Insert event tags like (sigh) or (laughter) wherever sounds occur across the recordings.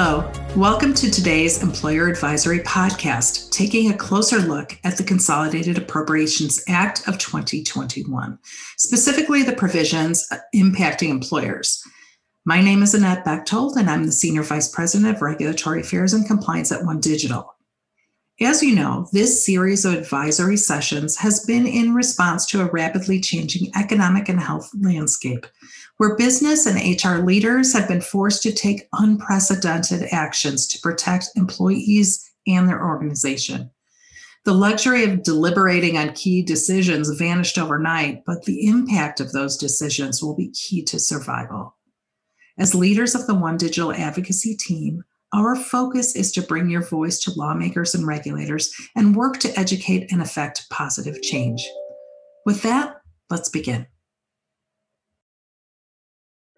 Hello, welcome to today's Employer Advisory Podcast, taking a closer look at the Consolidated Appropriations Act of 2021, specifically the provisions uh, impacting employers. My name is Annette Bechtold, and I'm the Senior Vice President of Regulatory Affairs and Compliance at One Digital. As you know, this series of advisory sessions has been in response to a rapidly changing economic and health landscape, where business and HR leaders have been forced to take unprecedented actions to protect employees and their organization. The luxury of deliberating on key decisions vanished overnight, but the impact of those decisions will be key to survival. As leaders of the One Digital Advocacy team, our focus is to bring your voice to lawmakers and regulators and work to educate and affect positive change. With that, let's begin.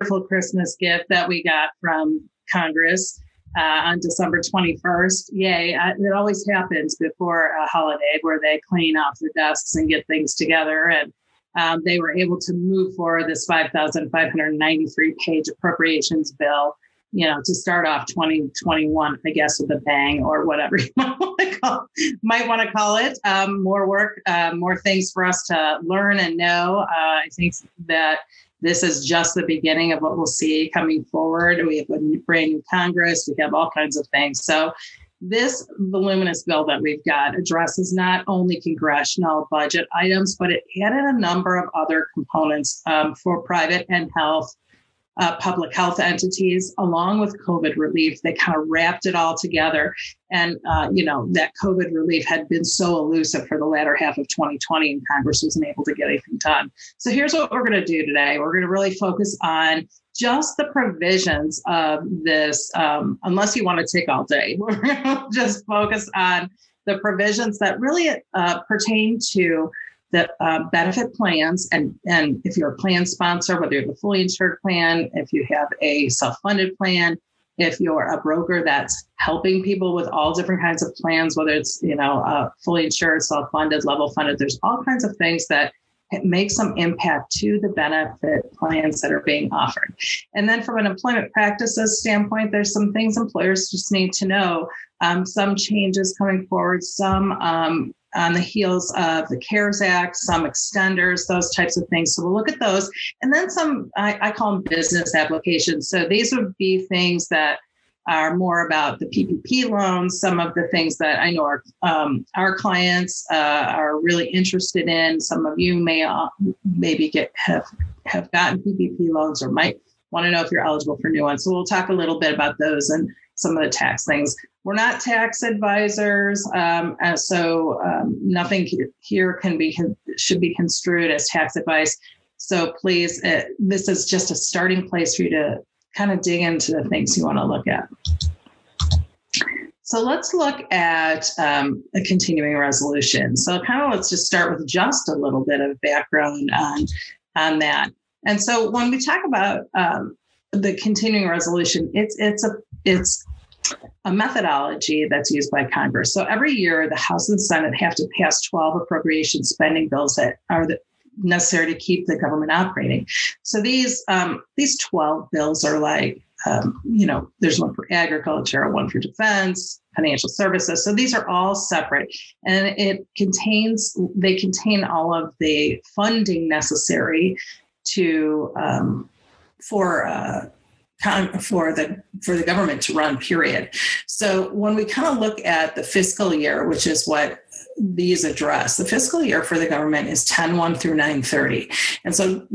Wonderful Christmas gift that we got from Congress uh, on December 21st. Yay. It always happens before a holiday where they clean off their desks and get things together. And um, they were able to move forward this 5,593 page appropriations bill you know, to start off 2021, I guess, with a bang or whatever (laughs) you might want to call, might want to call it. Um, more work, uh, more things for us to learn and know. Uh, I think that this is just the beginning of what we'll see coming forward. We have a brand new Congress. We have all kinds of things. So this voluminous bill that we've got addresses not only congressional budget items, but it added a number of other components um, for private and health uh, public health entities along with COVID relief. They kind of wrapped it all together. And, uh, you know, that COVID relief had been so elusive for the latter half of 2020 and Congress wasn't able to get anything done. So here's what we're going to do today. We're going to really focus on just the provisions of this, um, unless you want to take all day, (laughs) we're going to just focus on the provisions that really uh, pertain to the uh, benefit plans. And and if you're a plan sponsor whether you're the fully insured plan if you have a self-funded plan if you're a broker that's helping people with all different kinds of plans whether it's you know fully insured self-funded level funded there's all kinds of things that make some impact to the benefit plans that are being offered. And then from an employment practices standpoint there's some things employers just need to know. Um, some changes coming forward some um, on the heels of the CARES Act, some extenders, those types of things. So we'll look at those. And then some, I, I call them business applications. So these would be things that are more about the PPP loans, some of the things that I know our, um, our clients uh, are really interested in. Some of you may uh, maybe get have have gotten PPP loans or might want to know if you're eligible for new ones. So we'll talk a little bit about those and some of the tax things. We're not tax advisors, um, so um, nothing here can be should be construed as tax advice. So please, uh, this is just a starting place for you to kind of dig into the things you want to look at. So let's look at um, a continuing resolution. So kind of let's just start with just a little bit of background on on that. And so when we talk about um, the continuing resolution, it's it's a it's a methodology that's used by Congress. So every year, the House and Senate have to pass 12 appropriation spending bills that are the, necessary to keep the government operating. So these um, these 12 bills are like, um, you know, there's one for agriculture, one for defense, financial services. So these are all separate, and it contains they contain all of the funding necessary to um, for uh, for the for the government to run period. So when we kind of look at the fiscal year which is what these address the fiscal year for the government is 10 1 through 930 and so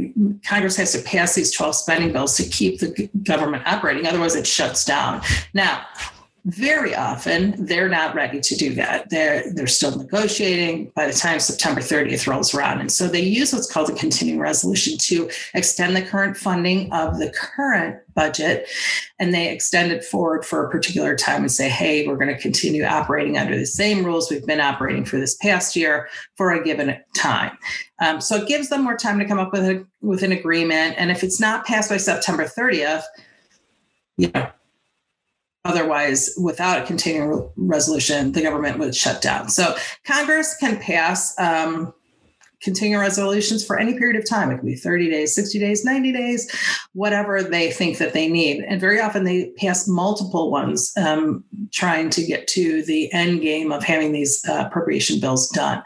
congress has to pass these 12 spending bills to keep the government operating otherwise it shuts down. Now very often they're not ready to do that. They're they're still negotiating by the time September 30th rolls around. And so they use what's called a continuing resolution to extend the current funding of the current budget and they extend it forward for a particular time and say, hey, we're going to continue operating under the same rules we've been operating for this past year for a given time. Um, so it gives them more time to come up with a with an agreement. And if it's not passed by September 30th, you know, Otherwise, without a continuing resolution, the government would shut down. So Congress can pass um, continuing resolutions for any period of time. It could be 30 days, 60 days, 90 days, whatever they think that they need. And very often they pass multiple ones um, trying to get to the end game of having these uh, appropriation bills done.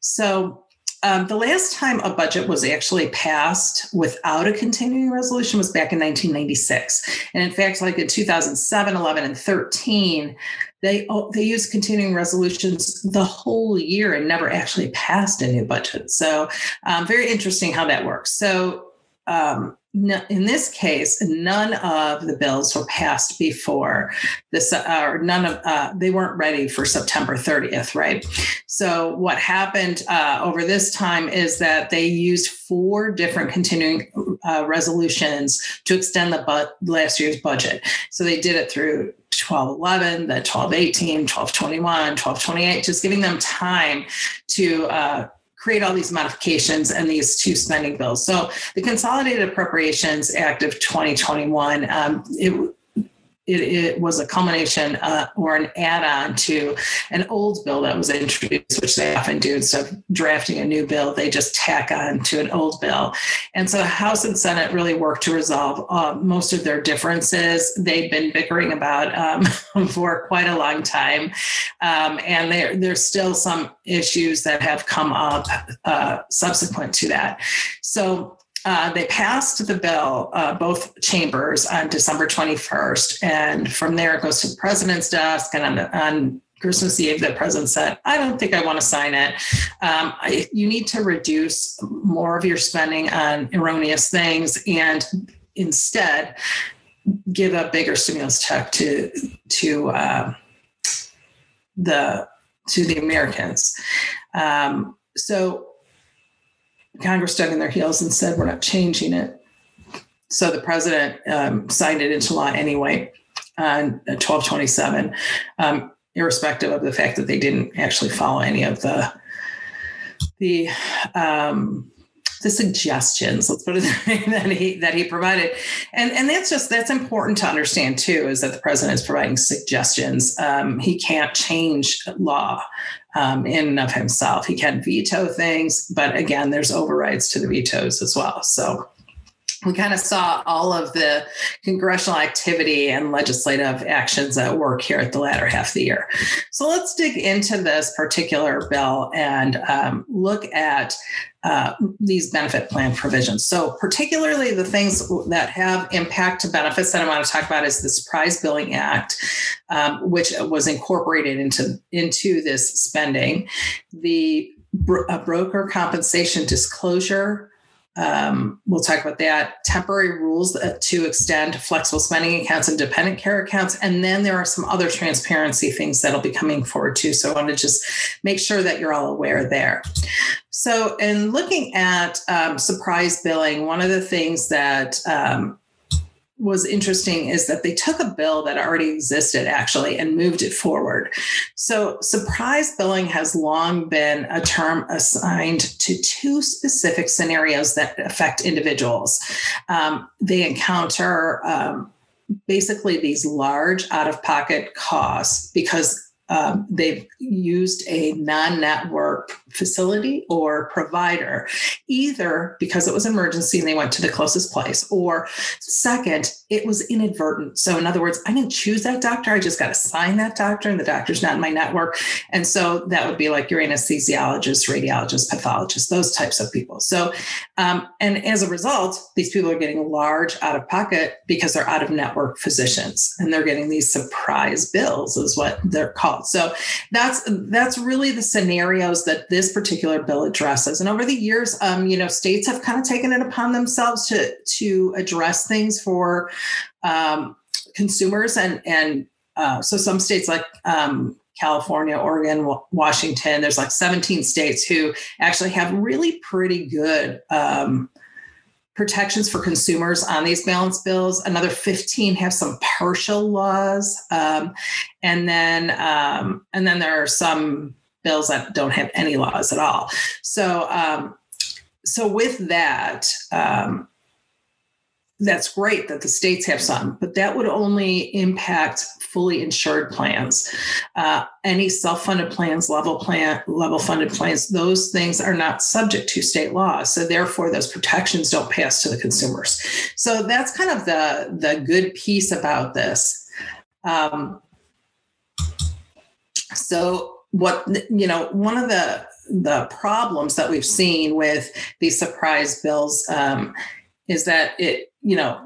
So um, the last time a budget was actually passed without a continuing resolution was back in 1996. And in fact, like in 2007, 11, and 13, they they used continuing resolutions the whole year and never actually passed a new budget. So um, very interesting how that works. So um, in this case, none of the bills were passed before this, uh, or none of uh, they weren't ready for September 30th, right? So what happened uh, over this time is that they used four different continuing uh, resolutions to extend the bu- last year's budget. So they did it through 1211, the 1218, 1221, 1228, just giving them time to uh, create all these modifications and these two spending bills. So the Consolidated Appropriations Act of 2021, um, it it, it, was a culmination uh, or an add-on to an old bill that was introduced, which they often do. Instead of drafting a new bill, they just tack on to an old bill. And so House and Senate really worked to resolve uh, most of their differences. They've been bickering about um, (laughs) for quite a long time, um, and there, there's still some issues that have come up uh, subsequent to that. So uh, they passed the bill, uh, both chambers, on December 21st. And from there, it goes to the president's desk. And on, on Christmas Eve, the president said, I don't think I want to sign it. Um, I, you need to reduce more of your spending on erroneous things and instead give a bigger stimulus check to, to, uh, the, to the Americans. Um, so Congress dug in their heels and said, we're not changing it. So the president um, signed it into law anyway on 1227, um, irrespective of the fact that they didn't actually follow any of the the um, the suggestions let's put it (laughs) that he that he provided. And and that's just that's important to understand too is that the president is providing suggestions. Um, he can't change law um, in and of himself. He can veto things, but again, there's overrides to the vetoes as well. So we kind of saw all of the congressional activity and legislative actions at work here at the latter half of the year. So let's dig into this particular bill and um, look at uh, these benefit plan provisions. So, particularly the things that have impact to benefits that I want to talk about is the Surprise Billing Act, um, which was incorporated into into this spending, the bro- broker compensation disclosure um, we'll talk about that. Temporary rules to extend flexible spending accounts and dependent care accounts. And then there are some other transparency things that'll be coming forward too. So I want to just make sure that you're all aware there. So, in looking at um, surprise billing, one of the things that um, was interesting is that they took a bill that already existed actually and moved it forward. So, surprise billing has long been a term assigned to two specific scenarios that affect individuals. Um, they encounter um, basically these large out of pocket costs because um, they've used a non network facility or provider, either because it was emergency and they went to the closest place, or second, it was inadvertent. So, in other words, I didn't choose that doctor. I just got assigned that doctor, and the doctor's not in my network. And so that would be like your anesthesiologist, radiologist, pathologist, those types of people. So, um, and as a result, these people are getting large out of pocket because they're out of network physicians and they're getting these surprise bills, is what they're called. So, that's that's really the scenarios that this particular bill addresses. And over the years, um, you know, states have kind of taken it upon themselves to to address things for um, consumers, and and uh, so some states like um, California, Oregon, Washington, there's like 17 states who actually have really pretty good. Um, protections for consumers on these balance bills. Another 15 have some partial laws, um, and then um, and then there are some bills that don't have any laws at all. So um, so with that. Um, that's great that the states have some, but that would only impact fully insured plans. Uh, any self-funded plans, level plan, level funded plans, those things are not subject to state law. So therefore, those protections don't pass to the consumers. So that's kind of the the good piece about this. Um, so what you know, one of the the problems that we've seen with these surprise bills um, is that it you know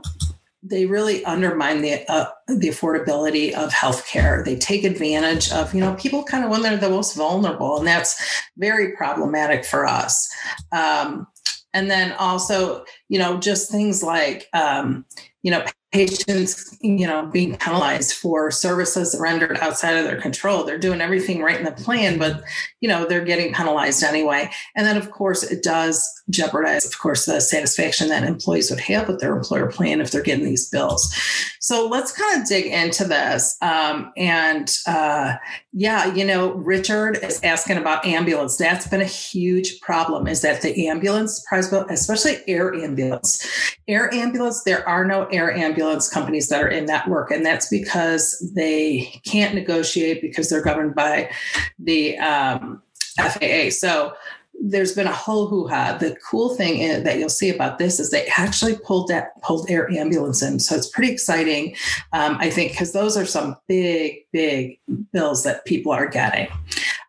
they really undermine the uh, the affordability of healthcare. They take advantage of you know people kind of when they're the most vulnerable, and that's very problematic for us. Um, and then also you know just things like um, you know patients you know being penalized for services rendered outside of their control. They're doing everything right in the plan but you know they're getting penalized anyway. And then of course it does jeopardize of course the satisfaction that employees would have with their employer plan if they're getting these bills. So let's kind of dig into this. Um, and uh, yeah you know richard is asking about ambulance. That's been a huge problem is that the ambulance especially air ambulance air ambulance there are no air ambulance ambulance companies that are in network, and that's because they can't negotiate because they're governed by the um, FAA. So there's been a whole hoo-ha. The cool thing is, that you'll see about this is they actually pulled that pulled air ambulance in, so it's pretty exciting. Um, I think because those are some big, big bills that people are getting.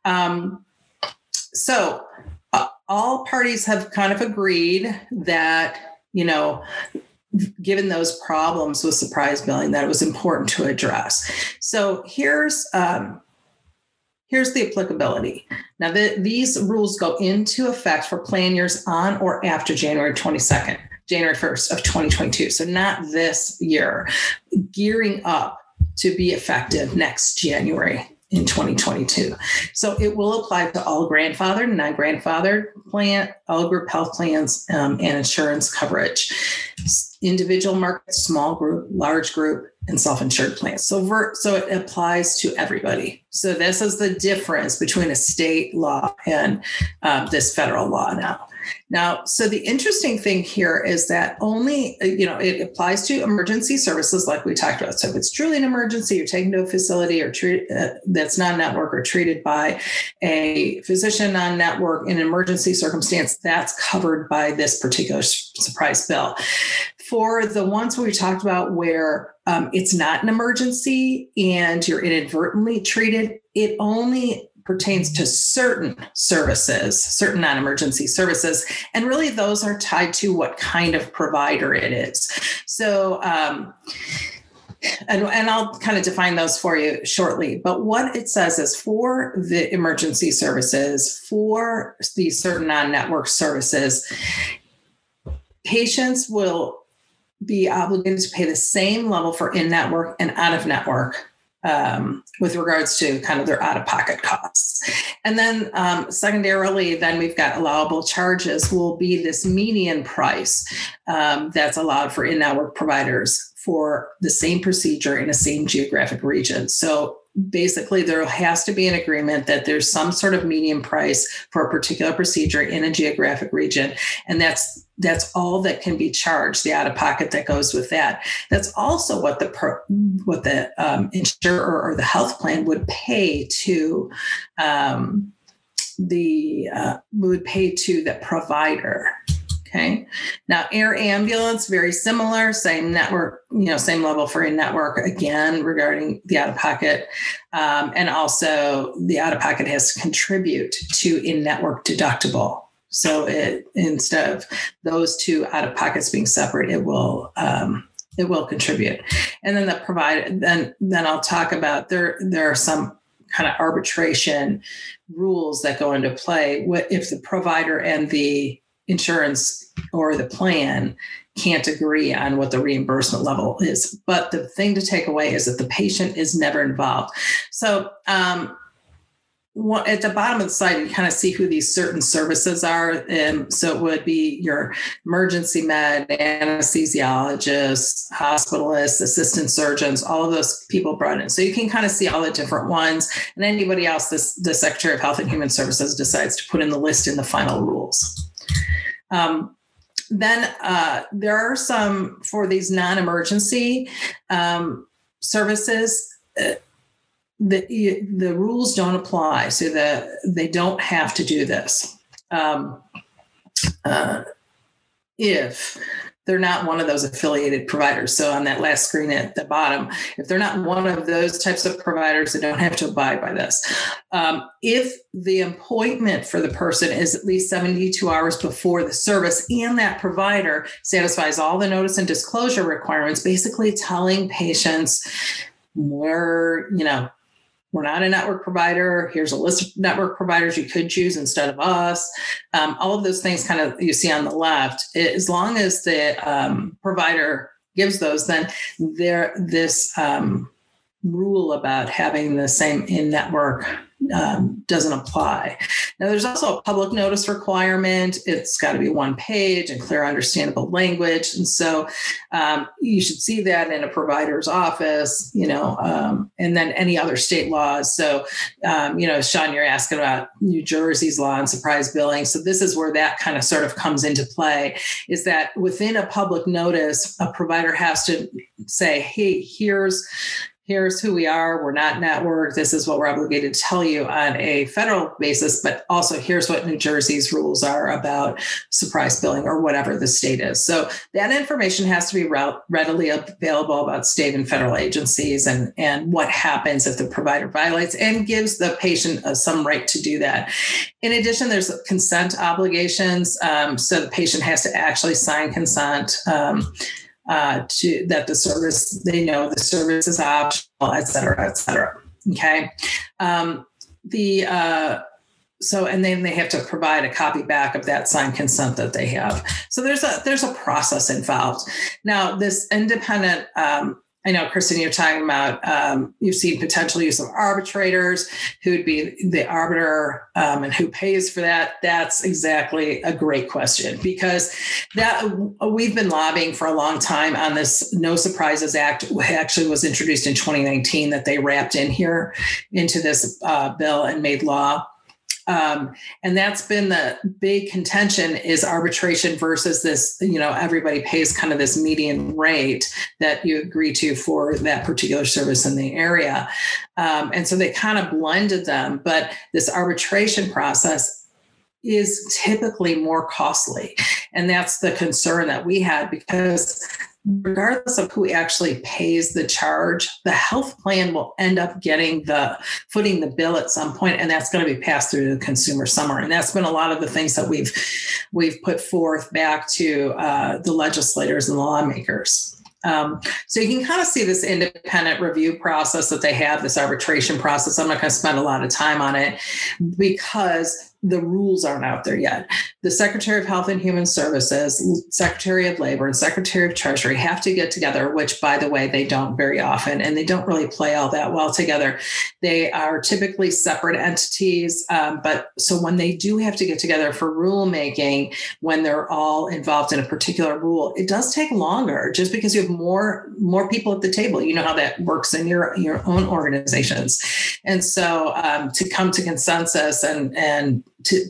Um, so uh, all parties have kind of agreed that you know given those problems with surprise billing that it was important to address. So here's um, here's the applicability. Now the, these rules go into effect for plan years on or after january 22nd january 1st of 2022 so not this year. Gearing up to be effective next january in 2022. So it will apply to all grandfathered and non-grandfathered plan, all group health plans, um, and insurance coverage individual market, small group, large group, and self-insured plans. So, ver- so it applies to everybody. So this is the difference between a state law and um, this federal law now. Now, so the interesting thing here is that only, you know, it applies to emergency services like we talked about. So if it's truly an emergency, you're taken to a facility or treat, uh, that's not network or treated by a physician on network in an emergency circumstance, that's covered by this particular surprise bill. For the ones we talked about where um, it's not an emergency and you're inadvertently treated, it only pertains to certain services, certain non emergency services. And really, those are tied to what kind of provider it is. So, um, and, and I'll kind of define those for you shortly. But what it says is for the emergency services, for these certain non network services, patients will be obligated to pay the same level for in network and out of network um, with regards to kind of their out of pocket costs. And then um, secondarily, then we've got allowable charges will be this median price um, that's allowed for in network providers for the same procedure in a same geographic region. So basically there has to be an agreement that there's some sort of median price for a particular procedure in a geographic region and that's that's all that can be charged the out of pocket that goes with that that's also what the per, what the um, insurer or the health plan would pay to um, the uh, would pay to the provider Okay. Now, air ambulance, very similar, same network, you know, same level for a network again regarding the out of pocket. Um, and also, the out of pocket has to contribute to in network deductible. So, it instead of those two out of pockets being separate, it will. Um, it will contribute, and then the provider. Then, then I'll talk about there. There are some kind of arbitration rules that go into play. What if the provider and the insurance or the plan can't agree on what the reimbursement level is. But the thing to take away is that the patient is never involved. So, um, at the bottom of the slide, you kind of see who these certain services are. And so it would be your emergency med, anesthesiologists, hospitalists, assistant surgeons, all of those people brought in. So you can kind of see all the different ones. And anybody else, this, the Secretary of Health and Human Services decides to put in the list in the final rules. Um, then uh, there are some for these non-emergency um, services. Uh, the the rules don't apply, so that they don't have to do this. Um, uh, if they're not one of those affiliated providers. So on that last screen at the bottom, if they're not one of those types of providers, they don't have to abide by this. Um, if the appointment for the person is at least 72 hours before the service and that provider satisfies all the notice and disclosure requirements, basically telling patients where, you know, we're not a network provider. Here's a list of network providers you could choose instead of us. Um, all of those things kind of you see on the left. As long as the um, provider gives those, then there this um, rule about having the same in network um, doesn't apply. Now, there's also a public notice requirement. It's got to be one page and clear, understandable language. And so um, you should see that in a provider's office, you know, um, and then any other state laws. So, um, you know, Sean, you're asking about New Jersey's law on surprise billing. So this is where that kind of sort of comes into play is that within a public notice, a provider has to say, hey, here's here's who we are. We're not network. This is what we're obligated to tell you on a federal basis, but also here's what New Jersey's rules are about surprise billing or whatever the state is. So that information has to be readily available about state and federal agencies and, and what happens if the provider violates and gives the patient uh, some right to do that. In addition, there's consent obligations. Um, so the patient has to actually sign consent. Um, uh, to that the service they know the service is optional, et cetera, et cetera. Okay. Um, the uh, so and then they have to provide a copy back of that signed consent that they have. So there's a there's a process involved. Now this independent um, I know, Kristen, you're talking about um, you've seen potential use of arbitrators who would be the arbiter um, and who pays for that. That's exactly a great question because that we've been lobbying for a long time on this No Surprises Act. Actually, was introduced in 2019 that they wrapped in here into this uh, bill and made law. Um, and that's been the big contention is arbitration versus this, you know, everybody pays kind of this median rate that you agree to for that particular service in the area. Um, and so they kind of blended them, but this arbitration process is typically more costly. And that's the concern that we had because regardless of who actually pays the charge, the health plan will end up getting the footing the bill at some point, and that's going to be passed through to the consumer summer. And that's been a lot of the things that we've we've put forth back to uh, the legislators and the lawmakers. Um, so you can kind of see this independent review process that they have, this arbitration process. I'm not going to spend a lot of time on it because the rules aren't out there yet. The Secretary of Health and Human Services, Secretary of Labor, and Secretary of Treasury have to get together, which, by the way, they don't very often, and they don't really play all that well together. They are typically separate entities, um, but so when they do have to get together for rulemaking, when they're all involved in a particular rule, it does take longer just because you have more more people at the table. You know how that works in your your own organizations, and so um, to come to consensus and and to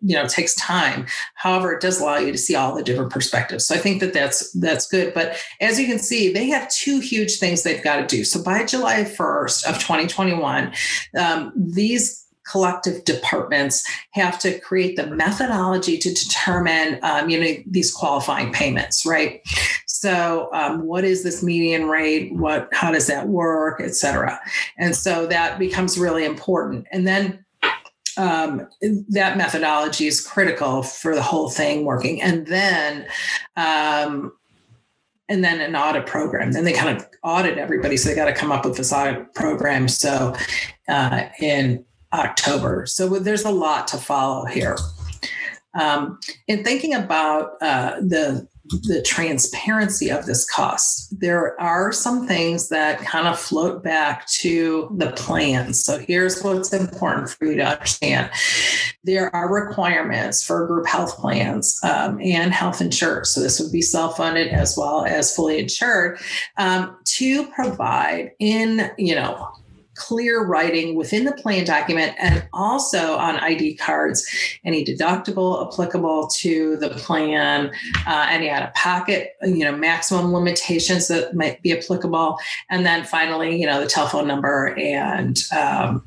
you know takes time. However it does allow you to see all the different perspectives. So i think that that's that's good. But as you can see they have two huge things they've got to do. So by july 1st of 2021 um, these collective departments have to create the methodology to determine um, you know these qualifying payments right? So um, what is this median rate? What how does that work et cetera? And so that becomes really important. And then um, that methodology is critical for the whole thing working. And then, um, and then an audit program. Then they kind of audit everybody, so they got to come up with this audit program. So uh, in October, so there's a lot to follow here. Um, in thinking about uh, the the transparency of this cost. There are some things that kind of float back to the plans. So here's what's important for you to understand. There are requirements for group health plans um, and health insurance. So this would be self-funded as well as fully insured um, to provide in, you know, clear writing within the plan document and also on ID cards, any deductible applicable to the plan, uh, any out of pocket, you know, maximum limitations that might be applicable. And then finally, you know, the telephone number and, um,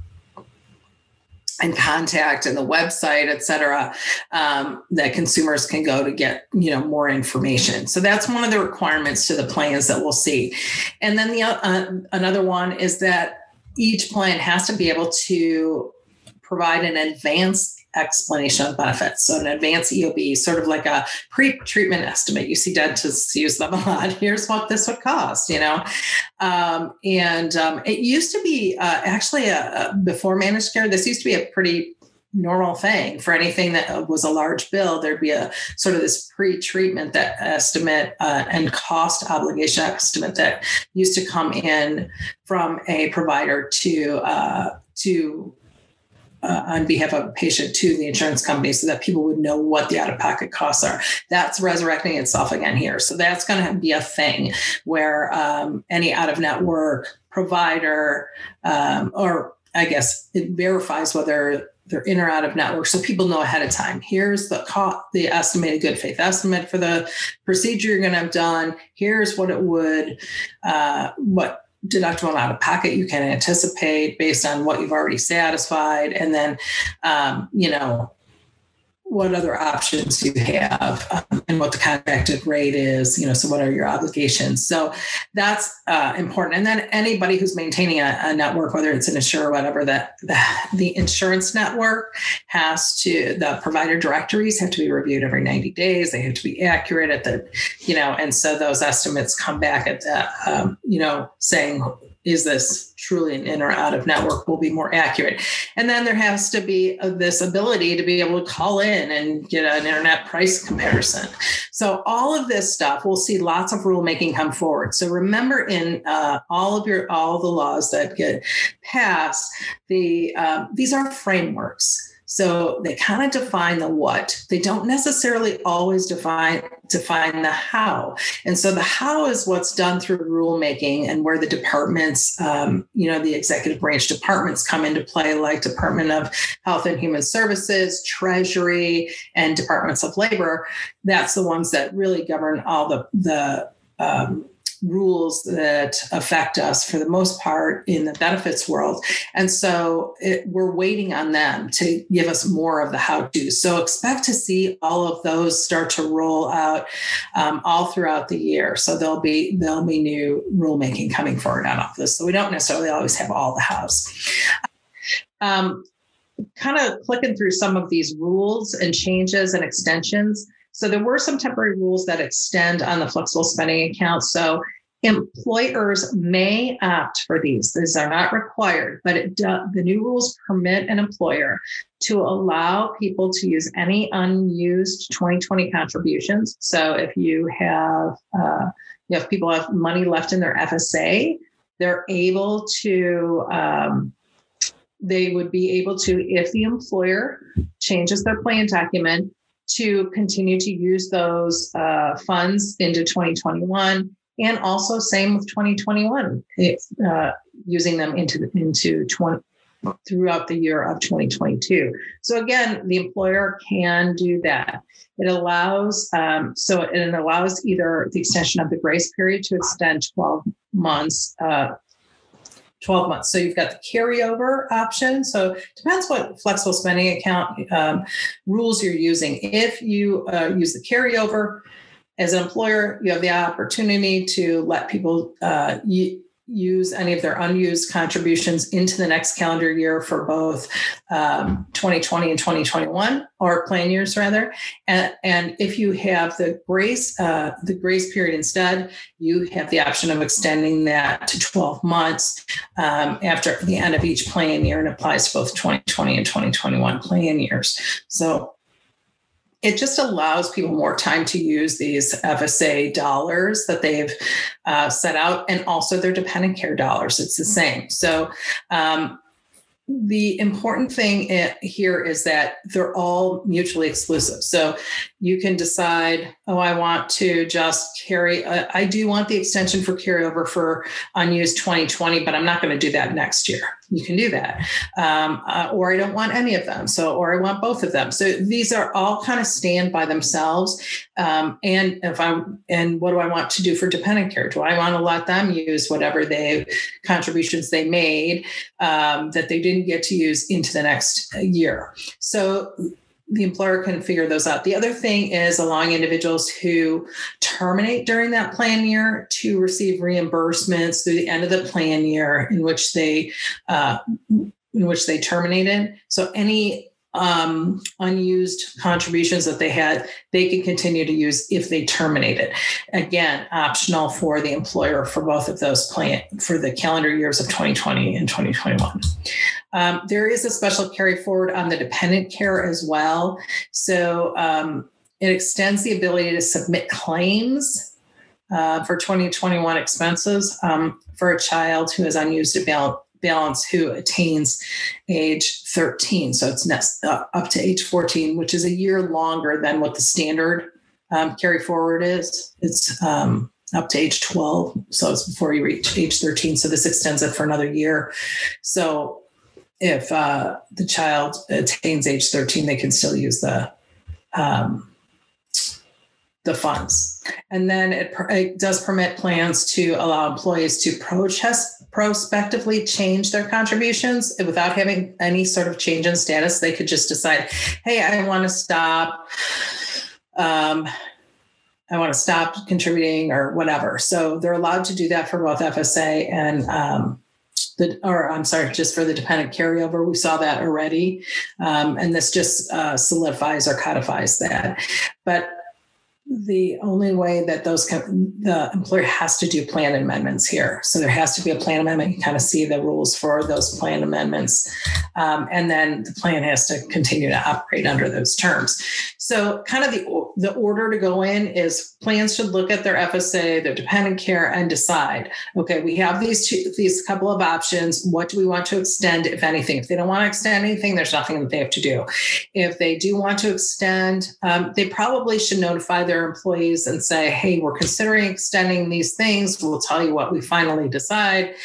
and contact and the website, et cetera, um, that consumers can go to get you know more information. So that's one of the requirements to the plans that we'll see. And then the uh, another one is that each plan has to be able to provide an advanced explanation of benefits. So an advanced EOB, sort of like a pre-treatment estimate. You see dentists use them a lot. (laughs) Here's what this would cost, you know. Um, and um, it used to be uh, actually a, a, before managed care. This used to be a pretty normal thing for anything that was a large bill there'd be a sort of this pre-treatment that estimate uh, and cost obligation estimate that used to come in from a provider to uh, to uh, on behalf of a patient to the insurance company so that people would know what the out of pocket costs are. That's resurrecting itself again here. So that's going to be a thing where um, any out of network provider, um, or I guess it verifies whether they're in or out of network so people know ahead of time. Here's the cost the estimated good faith estimate for the procedure you're going to have done. Here's what it would uh, what deductible out of pocket you can anticipate based on what you've already satisfied. And then um, you know what other options you have um, and what the contracted rate is you know so what are your obligations? So that's uh, important. And then anybody who's maintaining a, a, network whether it's an insurer or whatever that the, insurance network has to the provider directories have to be reviewed every 90 days. They have to be accurate at the you know and so those estimates come back at the um, you know saying is this truly an in or out of network will be more accurate. And then there has to be this ability to be able to call in and get an internet price comparison. So all of this stuff we'll see lots of rulemaking come forward. So remember in uh, all of your all the laws that get passed the um, these are frameworks so they kind of define the what. They don't necessarily always define define the how. And so the how is what's done through rulemaking and where the departments, um, you know, the executive branch departments come into play, like Department of Health and Human Services, Treasury, and Departments of Labor. That's the ones that really govern all the the um, rules that affect us for the most part in the benefits world. And so it, we're waiting on them to give us more of the how to. So expect to see all of those start to roll out um, all throughout the year. So there'll be there'll be new rulemaking coming forward out of this. So we don't necessarily always have all the hows. Um, kind of clicking through some of these rules and changes and extensions. So there were some temporary rules that extend on the flexible spending account. So employers may opt for these. These are not required, but do, the new rules permit an employer to allow people to use any unused 2020 contributions. So if you have, uh, you know, if people have money left in their FSA, they're able to. Um, they would be able to, if the employer changes their plan document, to continue to use those uh, funds into 2021 and also same with 2021 uh, using them into into 20 throughout the year of 2022 so again the employer can do that it allows um, so it allows either the extension of the grace period to extend 12 months uh, 12 months. So you've got the carryover option. So depends what flexible spending account um, rules you're using. If you uh, use the carryover as an employer, you have the opportunity to let people uh, use any of their unused contributions into the next calendar year for both um, 2020 and 2021 or plan years rather. And, and if you have the grace uh, the grace period instead you have the option of extending that to 12 months um, after the end of each plan year and applies to both 2020 and 2021 plan years. So it just allows people more time to use these FSA dollars that they've uh, set out and also their dependent care dollars. It's the same. So, um, the important thing here is that they're all mutually exclusive. So you can decide, oh, I want to just carry, uh, I do want the extension for carryover for unused 2020, but I'm not going to do that next year. You can do that. Um, uh, or I don't want any of them. So, or I want both of them. So these are all kind of stand by themselves. Um, and if I'm, and what do I want to do for dependent care? Do I want to let them use whatever they contributions they made um, that they didn't get to use into the next year? So the employer can figure those out. The other thing is allowing individuals who terminate during that plan year to receive reimbursements through the end of the plan year in which they uh, in which they terminated. So any um, unused contributions that they had, they can continue to use if they terminate it. Again, optional for the employer for both of those plan for the calendar years of 2020 and 2021. Um, there is a special carry forward on the dependent care as well. So um, it extends the ability to submit claims uh, for 2021 expenses um, for a child who has unused balance who attains age 13. So it's next, uh, up to age 14, which is a year longer than what the standard um, carry forward is. It's um, up to age 12. So it's before you reach age 13. So this extends it for another year. So if uh, the child attains age 13, they can still use the um, the funds. And then it, it, does permit plans to allow employees to protest, prospectively change their contributions without having any sort of change in status. They could just decide, hey, I want to stop. Um, I want to stop contributing or whatever. So they're allowed to do that for both FSA and um, the, or I'm sorry, just for the dependent carryover. We saw that already. Um, and this just uh, solidifies or codifies that. But the only way that those the employer has to do plan amendments here. So there has to be a plan amendment. You kind of see the rules for those plan amendments, um, and then the plan has to continue to operate under those terms. So kind of the the order to go in is plans should look at their FSA, their dependent care, and decide. Okay, we have these two, these couple of options. What do we want to extend, if anything? If they don't want to extend anything, there's nothing that they have to do. If they do want to extend, um, they probably should notify their employees and say, hey, we're considering extending these things. We'll tell you what we finally decide.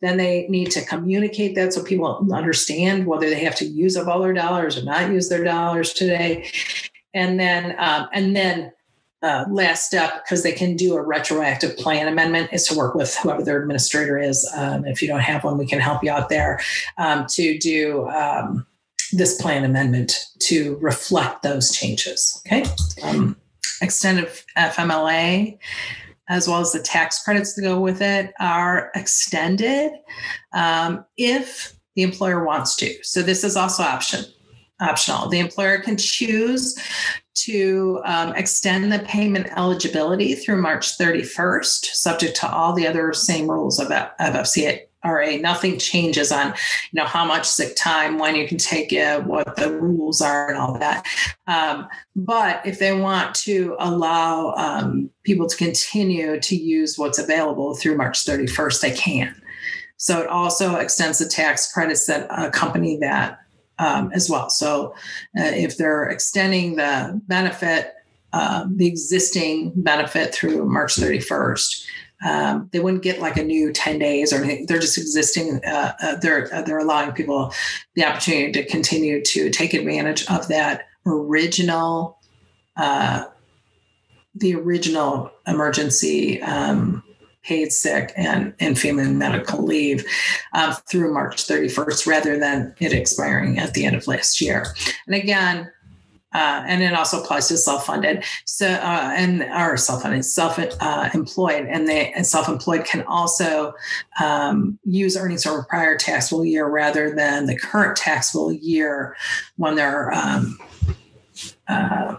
Then they need to communicate that so people understand whether they have to use up all their dollars or not use their dollars today. And then, um, and then uh, last step, because they can do a retroactive plan amendment, is to work with whoever their administrator is. Um, if you don't have one, we can help you out there um, to do um, this plan amendment to reflect those changes. Okay. Um, extended FMLA, as well as the tax credits that go with it, are extended um, if the employer wants to. So this is also option optional. The employer can choose to um, extend the payment eligibility through March 31st, subject to all the other same rules of, of FCA RA. Nothing changes on, you know, how much sick time, when you can take it, what the rules are, and all that. Um, but if they want to allow um, people to continue to use what's available through March 31st, they can. So it also extends the tax credits that accompany that um, as well. So uh, if they're extending the benefit, uh, the existing benefit through March 31st, um, they wouldn't get like a new 10 days or anything. They're just existing. Uh, uh, they're uh, they're allowing people the opportunity to continue to take advantage of that original, uh, the original emergency um, paid sick and, and family medical leave um, through March 31st rather than it expiring at the end of last year. And again, uh, and it also applies to self-funded. So uh, and or self-funded self-employed uh, and they and self-employed can also um, use earnings over prior taxable year rather than the current taxable year when they're um, uh,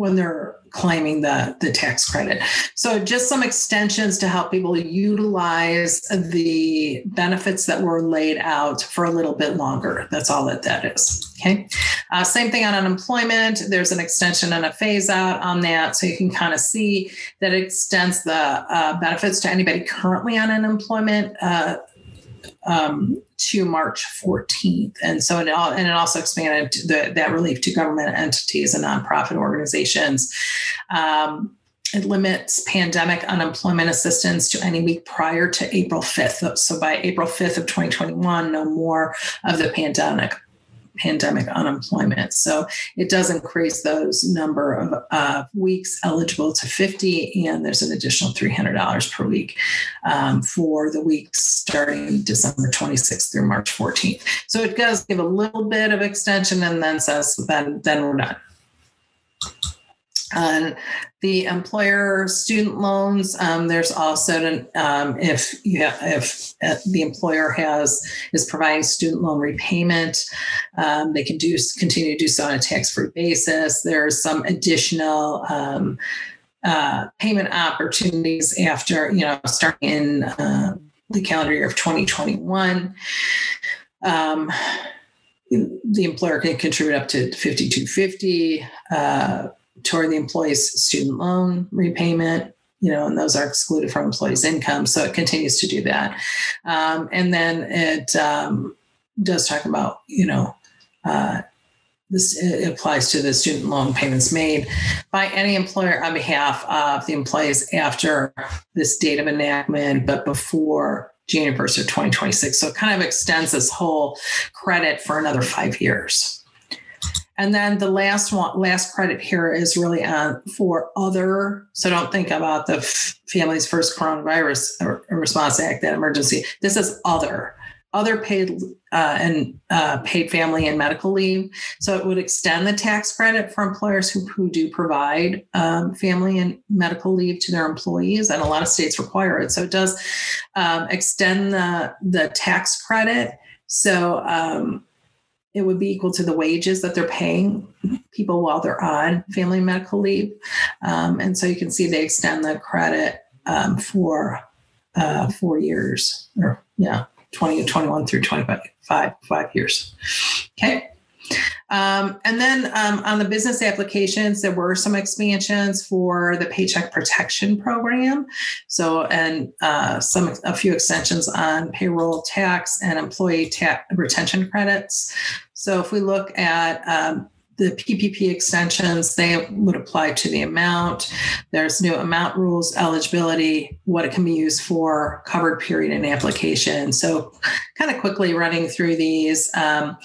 when they're claiming the, the tax credit. So just some extensions to help people utilize the benefits that were laid out for a little bit longer. That's all that that is. Okay. Uh, same thing on unemployment. There's an extension and a phase out on that. So you can kind of see that it extends the uh, benefits to anybody currently on unemployment. Uh, um, to March 14th. And so it, all, and it also expanded the, that relief to government entities and nonprofit organizations. Um, it limits pandemic unemployment assistance to any week prior to April 5th. So by April 5th of 2021, no more of the pandemic pandemic unemployment. So it does increase those number of uh, weeks eligible to 50, and there's an additional $300 per week um, for the weeks starting December 26th through March 14th. So it does give a little bit of extension and then says, then, then we're done. And the employer student loans, um, there's also um, if if uh, the employer has is providing student loan repayment, um, they can do continue to do so on a tax-free basis. There's some additional um, uh, payment opportunities after you know starting in uh, the calendar year of 2021 um, the employer can contribute up to 5250 uh, toward the employee's student loan repayment you know and those are excluded from employees income so it continues to do that um, and then it um, does talk about you know uh, this applies to the student loan payments made by any employer on behalf of the employees after this date of enactment, but before January 1st of 2026. So it kind of extends this whole credit for another five years. And then the last one, last credit here is really on for other. So don't think about the Families First Coronavirus Response Act, that emergency. This is other, other paid uh, and uh, paid family and medical leave. So it would extend the tax credit for employers who, who do provide um, family and medical leave to their employees, and a lot of states require it. So it does um, extend the the tax credit. So um, it would be equal to the wages that they're paying people while they're on family medical leave. Um, and so you can see they extend the credit um, for uh, four years or yeah, 20 21 through 25 five, five years. Okay. Um, and then um, on the business applications, there were some expansions for the Paycheck Protection Program. So, and uh, some a few extensions on payroll tax and employee tax retention credits. So, if we look at um, the PPP extensions, they would apply to the amount. There's new amount rules, eligibility, what it can be used for, covered period and application. So, kind of quickly running through these. Um,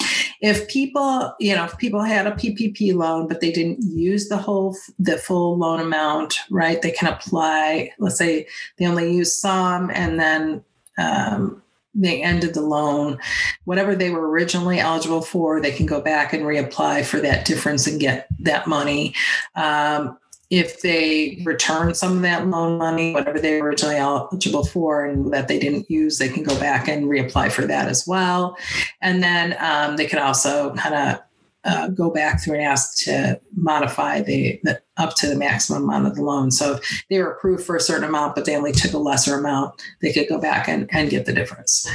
if people, you know, if people had a PPP loan, but they didn't use the whole, the full loan amount, right? They can apply, let's say they only use some and then, um, they ended the loan, whatever they were originally eligible for, they can go back and reapply for that difference and get that money. Um, if they return some of that loan money, whatever they were originally eligible for and that they didn't use, they can go back and reapply for that as well. And then um, they can also kind of uh, go back through and ask to modify the, the, up to the maximum amount of the loan. So if they were approved for a certain amount, but they only took a lesser amount, they could go back and, and get the difference.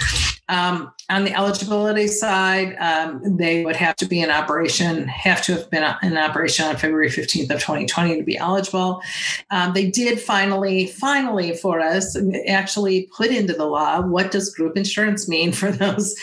Um, on the eligibility side, um, they would have to be in operation, have to have been in operation on February 15th of 2020 to be eligible. Um, they did finally, finally for us, actually put into the law what does group insurance mean for those.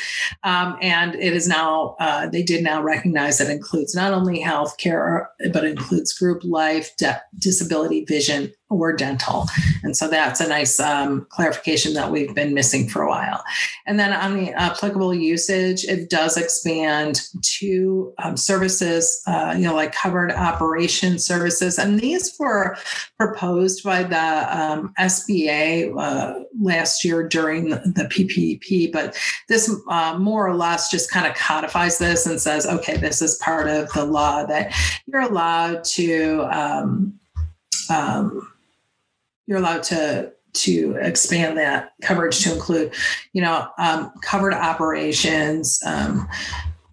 Um, and it is now, uh, they did now recognize that includes not only health care, but includes group life, de- disability, vision, or dental. And so that's a nice um, clarification that we've been missing for a while. And then on the applicable usage, it does expand to um, services, uh, you know, like covered operation services. And these were proposed by the um, SBA uh, last year during the, PPP, but this uh, more or less just kind of codifies this and says, okay, this is part of the law that you're allowed to. You're allowed to to expand that coverage to include, you know, um, covered operations, um,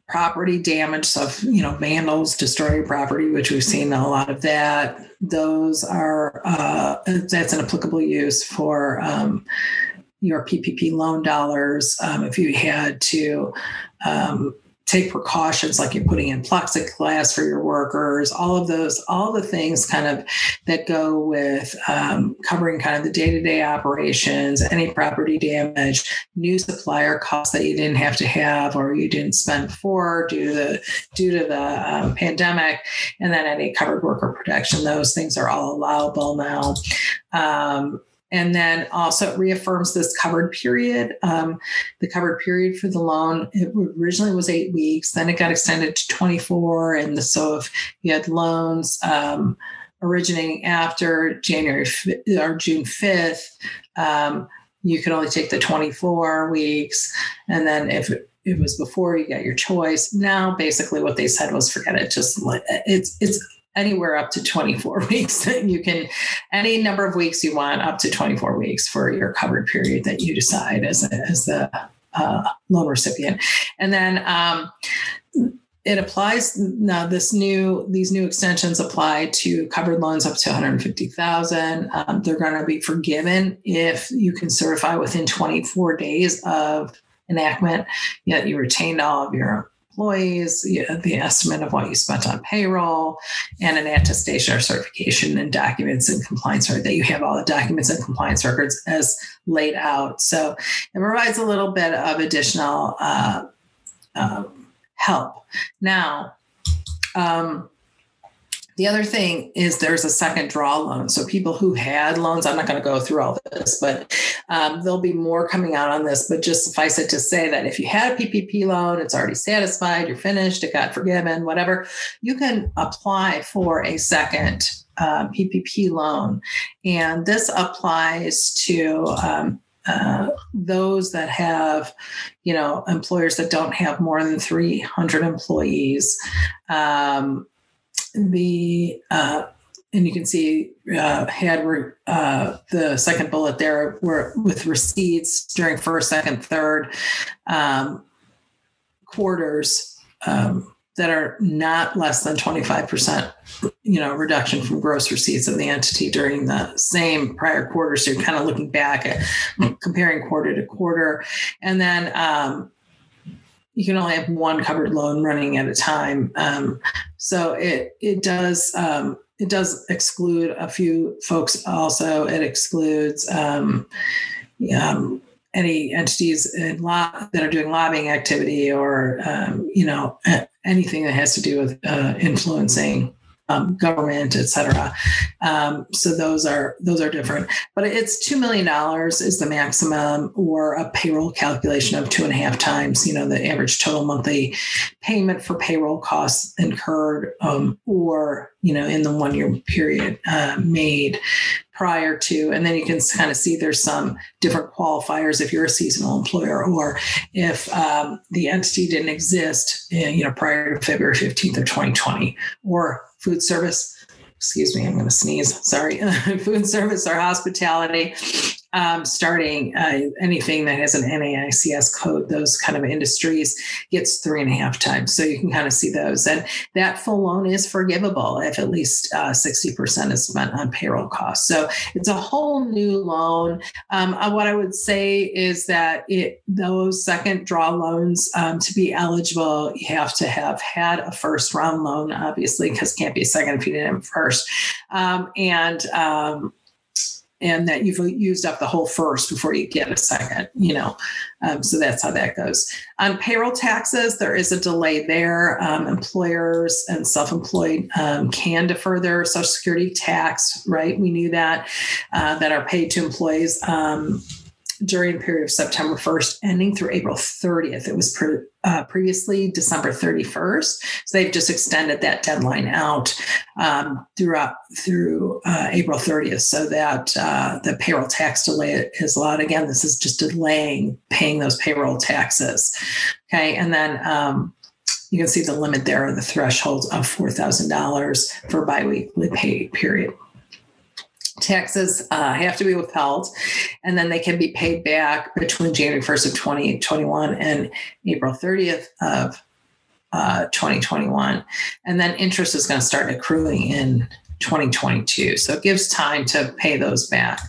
property damage, so if, you know, vandals destroy your property, which we've seen a lot of that. Those are uh, that's an applicable use for um, your PPP loan dollars. Um, if you had to um, take precautions like you're putting in plexiglass for your workers all of those all the things kind of that go with um, covering kind of the day-to-day operations any property damage new supplier costs that you didn't have to have or you didn't spend before due to the due to the um, pandemic and then any covered worker protection those things are all allowable now. Um, and then also it reaffirms this covered period. Um, the covered period for the loan it originally was eight weeks, then it got extended to 24. And so if you had loans um, originating after January or June 5th, um, you could only take the 24 weeks. And then if it was before you got your choice. Now, basically, what they said was forget it. Just it's it's anywhere up to 24 (laughs) weeks. You can any number of weeks you want up to 24 weeks for your covered period that you decide as, as the uh, loan recipient. And then um, it applies now this new these new extensions apply to covered loans up to 150000 um, they're going to be forgiven if you can certify within 24 days of enactment yet you retained all of your employees, the estimate of what you spent on payroll, and an attestation or certification and documents and compliance record that you have all the documents and compliance records as laid out. So it provides a little bit of additional uh, uh, help. Now, um, the other thing is there's a second draw loan. So people who had loans, I'm not going to go through all this, but um, there'll be more coming out on this. But just suffice it to say that if you had a PPP loan, it's already satisfied, you're finished, it got forgiven, whatever, you can apply for a second uh, PPP loan. And this applies to um, uh, those that have, you know, employers that don't have more than 300 employees. Um, the uh, and you can see uh, had uh, the second bullet there were with receipts during first, second, third um, quarters um, that are not less than 25% you know reduction from gross receipts of the entity during the same prior quarter. So you're kind of looking back at comparing quarter to quarter. And then um, you can only have one covered loan running at a time. Um, so it it does um, it does exclude a few folks. Also, it excludes um, um any entities that are doing lobbying activity or um, you know anything that has to do with uh, influencing um, government, et cetera. Um, so those are those are different. But it's two million dollars is the maximum, or a payroll calculation of two and a half times, you know, the average total monthly payment for payroll costs incurred, um, or you know, in the one year period uh, made prior to and then you can kind of see there's some different qualifiers if you're a seasonal employer or if um, the entity didn't exist uh, you know prior to february 15th of 2020 or food service excuse me, I'm going to sneeze. Sorry. (laughs) Food service or hospitality, um, starting uh, anything that has an NAICS code, those kind of industries gets three and a half times. So you can kind of see those. And that full loan is forgivable if at least uh, 60% is spent on payroll costs. So it's a whole new loan. Um, uh, what I would say is that it those second draw loans um, to be eligible, you have to have had a first round loan, obviously, because can't be second if you didn't first. Um, and um, and that you've used up the whole first before you get a second, you know. Um, so that's how that goes. On payroll taxes, there is a delay there. Um, employers and self employed um, can defer their Social Security tax, right? We knew that, uh, that are paid to employees um, during the period of September 1st, ending through April 30th. It was pre- uh, previously December 31st, so they've just extended that deadline out um, throughout through uh, April 30th, so that uh, the payroll tax delay is allowed. Again, this is just delaying paying those payroll taxes. Okay, and then. Um, you can see the limit there, the threshold of $4,000 for biweekly pay period taxes uh, have to be withheld and then they can be paid back between january 1st of 2021 and april 30th of uh, 2021 and then interest is going to start accruing in 2022 so it gives time to pay those back.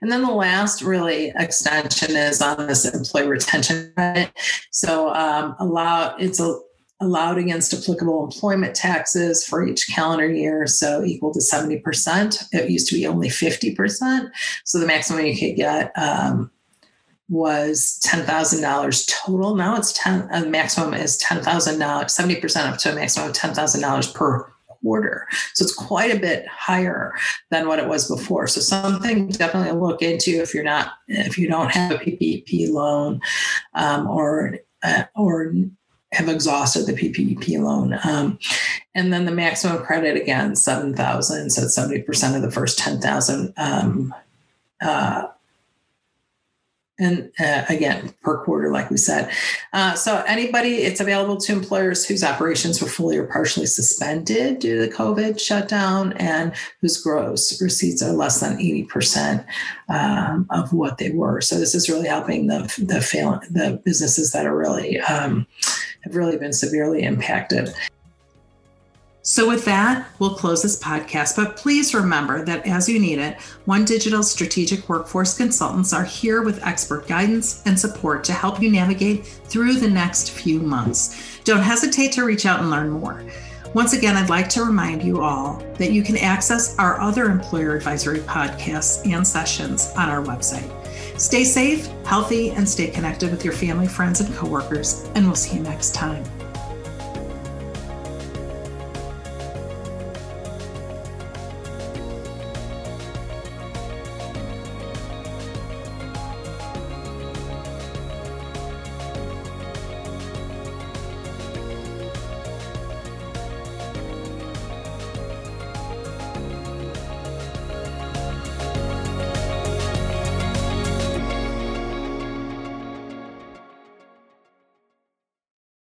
And then the last really extension is on this employee retention credit. So um, allow it's a allowed against applicable employment taxes for each calendar year, so equal to 70%. It used to be only 50%. So the maximum you could get um, was $10,000 total. Now it's 10, uh, maximum is $10,000, 70% up to a maximum of $10,000 per quarter. So it's quite a bit higher than what it was before. So something definitely look into if you're not, if you don't have a PPP loan um, or, uh, or have exhausted the PPP loan. Um, and then the maximum credit again, 7,000. So it's 70% of the first 10,000 um, uh, and uh, again per quarter like we said uh, so anybody it's available to employers whose operations were fully or partially suspended due to the covid shutdown and whose gross receipts are less than 80% um, of what they were so this is really helping the the fail the businesses that are really um, have really been severely impacted so, with that, we'll close this podcast. But please remember that as you need it, One Digital Strategic Workforce Consultants are here with expert guidance and support to help you navigate through the next few months. Don't hesitate to reach out and learn more. Once again, I'd like to remind you all that you can access our other employer advisory podcasts and sessions on our website. Stay safe, healthy, and stay connected with your family, friends, and coworkers, and we'll see you next time.